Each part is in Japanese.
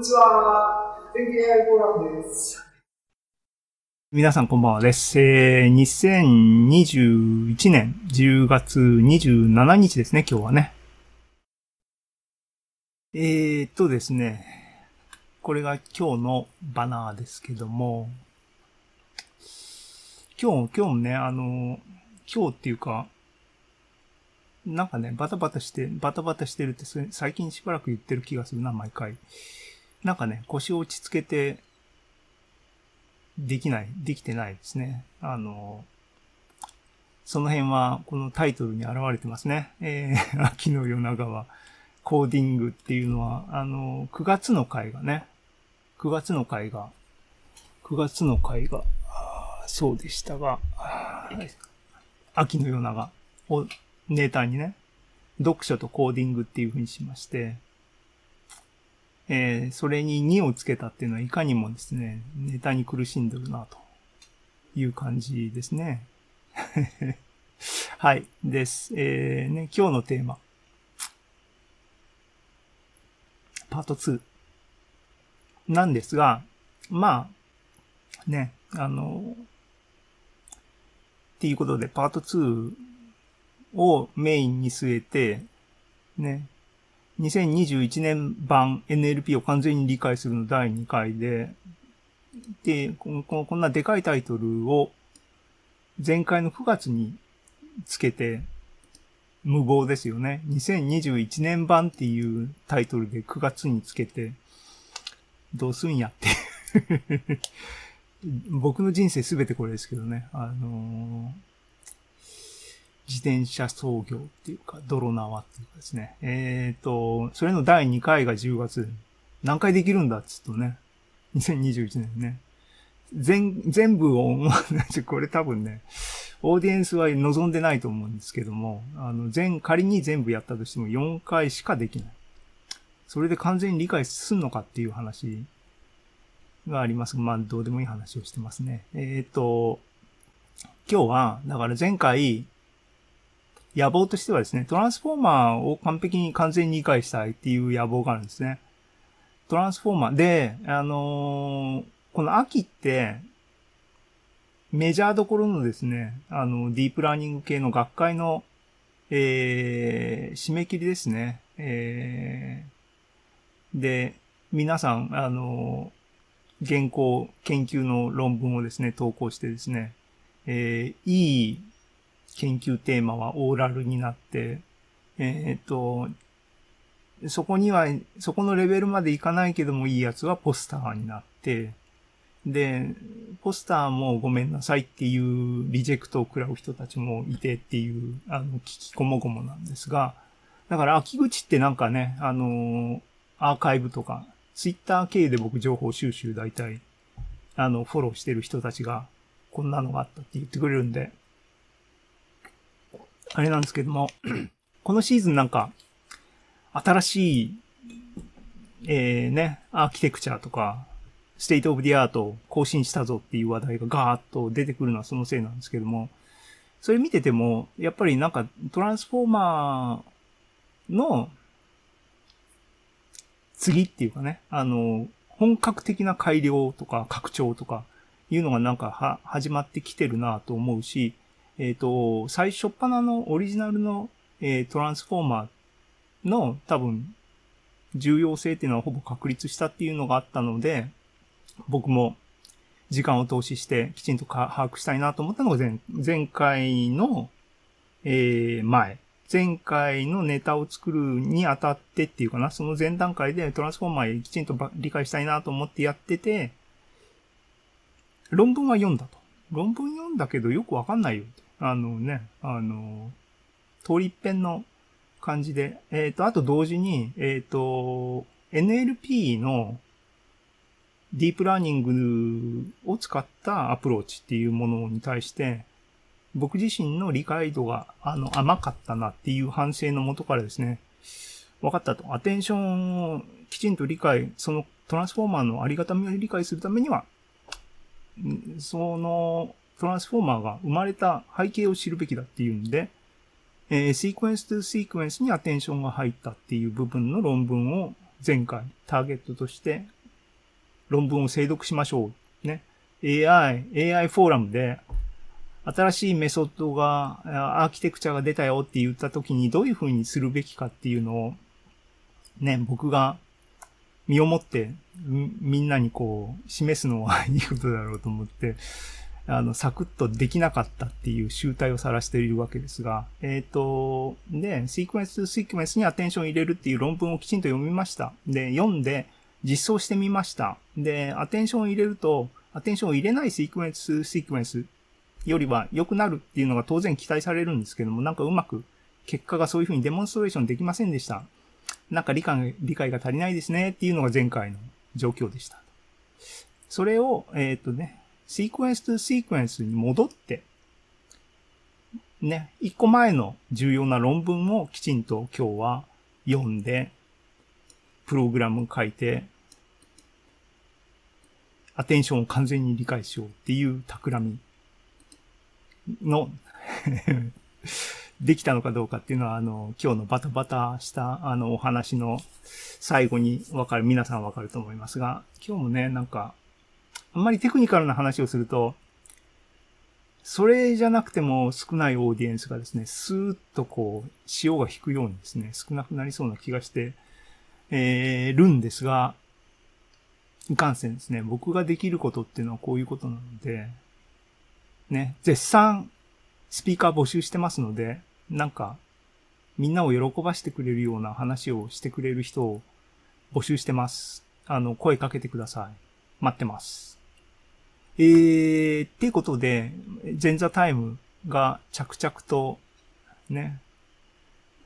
にちは。天気 AI フォーラムです。皆さんこんばんはです。えー、2021年10月27日ですね、今日はね。えーっとですね、これが今日のバナーですけども、今日、今日もね、あの、今日っていうか、なんかね、バタバタして、バタバタしてるって最近しばらく言ってる気がするな、毎回。なんかね、腰を落ち着けて、できない、できてないですね。あの、その辺はこのタイトルに現れてますね。えー、秋の夜長は。コーディングっていうのは、あの、9月の回がね、9月の回が、9月の回が、そうでしたが、秋の夜長をネタにね、読書とコーディングっていう風にしまして、えー、それに2をつけたっていうのはいかにもですね、ネタに苦しんでるなという感じですね。はい。です。えー、ね、今日のテーマ。パート2。なんですが、まあ、ね、あの、っていうことで、パート2をメインに据えて、ね、2021年版 NLP を完全に理解するの第2回で、で、こここんなでかいタイトルを前回の9月につけて、無謀ですよね。2021年版っていうタイトルで9月につけて、どうすんやって 僕の人生すべてこれですけどね。あのー自転車操業っていうか、泥縄っていうかですね。えっ、ー、と、それの第2回が10月。何回できるんだっつうとね。2021年ね。全、全部を思わず、これ多分ね、オーディエンスは望んでないと思うんですけども、あの、全、仮に全部やったとしても4回しかできない。それで完全に理解すんのかっていう話がありますまあ、どうでもいい話をしてますね。えっ、ー、と、今日は、だから前回、野望としてはですね、トランスフォーマーを完璧に完全に理解したいっていう野望があるんですね。トランスフォーマーで、あのー、この秋って、メジャーどころのですね、あの、ディープラーニング系の学会の、えー、締め切りですね。えー、で、皆さん、あの、原稿、研究の論文をですね、投稿してですね、えー、いい研究テーマはオーラルになって、えっ、と、そこには、そこのレベルまでいかないけどもいいやつはポスターになって、で、ポスターもごめんなさいっていうリジェクトを食らう人たちもいてっていう、あの、聞きこもごもなんですが、だから秋口ってなんかね、あの、アーカイブとか、ツイッター経由で僕情報収集大体、あの、フォローしてる人たちが、こんなのがあったって言ってくれるんで、あれなんですけども、このシーズンなんか、新しい、えー、ね、アーキテクチャとか、 state of the art を更新したぞっていう話題がガーッと出てくるのはそのせいなんですけども、それ見てても、やっぱりなんかトランスフォーマーの次っていうかね、あの、本格的な改良とか拡張とかいうのがなんかは始まってきてるなと思うし、えっ、ー、と、最初っ端のオリジナルの、えー、トランスフォーマーの多分重要性っていうのはほぼ確立したっていうのがあったので、僕も時間を投資してきちんと把握したいなと思ったのが前前回の、えー、前。前回のネタを作るにあたってっていうかな、その前段階でトランスフォーマーきちんと理解したいなと思ってやってて、論文は読んだと。論文読んだけどよくわかんないよ。あのね、あの、通り一遍の感じで、えっ、ー、と、あと同時に、えっ、ー、と、NLP のディープラーニングを使ったアプローチっていうものに対して、僕自身の理解度が、あの、甘かったなっていう反省のもとからですね、分かったと。アテンションをきちんと理解、そのトランスフォーマーのありがたみを理解するためには、そのトランスフォーマーが生まれた背景を知るべきだっていうんで、えー、シークエンスとシークエンスにアテンションが入ったっていう部分の論文を前回ターゲットとして論文を精読しましょう。ね。AI、AI フォーラムで新しいメソッドが、アーキテクチャが出たよって言った時にどういう風にするべきかっていうのを、ね、僕が身をもってみんなにこう示すのは いいことだろうと思って、あの、サクッとできなかったっていう集体を晒しているわけですが、えっ、ー、と、で、シークエンスシークエンスにアテンション入れるっていう論文をきちんと読みました。で、読んで実装してみました。で、アテンションを入れると、アテンションを入れないシークエンスシークエンスよりは良くなるっていうのが当然期待されるんですけども、なんかうまく結果がそういうふうにデモンストレーションできませんでした。なんか理解理解が足りないですねっていうのが前回の状況でした。それを、えっ、ー、とね、シークエンスとシークエンスに戻って、ね、一個前の重要な論文をきちんと今日は読んで、プログラム書いて、アテンションを完全に理解しようっていう企みの できたのかどうかっていうのは、あの、今日のバタバタした、あの、お話の最後にわかる、皆さんわかると思いますが、今日もね、なんか、あんまりテクニカルな話をすると、それじゃなくても少ないオーディエンスがですね、スーッとこう、潮が引くようにですね、少なくなりそうな気がして、えー、るんですが、いかんせんですね、僕ができることっていうのはこういうことなので、ね、絶賛スピーカー募集してますので、なんか、みんなを喜ばしてくれるような話をしてくれる人を募集してます。あの、声かけてください。待ってます。えー、っていうことで、前座タイムが着々と、ね、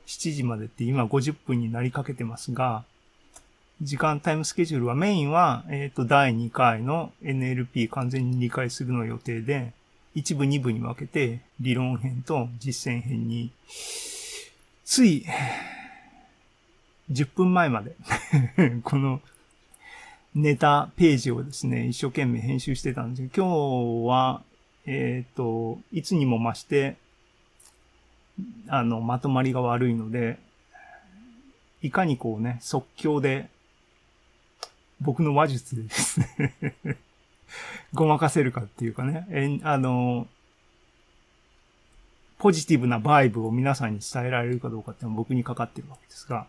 7時までって今50分になりかけてますが、時間タイムスケジュールはメインは、えっ、ー、と、第2回の NLP 完全に理解するの予定で、一部二部に分けて、理論編と実践編に、つい、10分前まで このネタページをですね、一生懸命編集してたんですけど、今日は、えっ、ー、と、いつにも増して、あの、まとまりが悪いので、いかにこうね、即興で、僕の話術でですね ごまかせるかっていうかね、えあの、ポジティブなバイブを皆さんに伝えられるかどうかっていうのは僕にかかってるわけですが、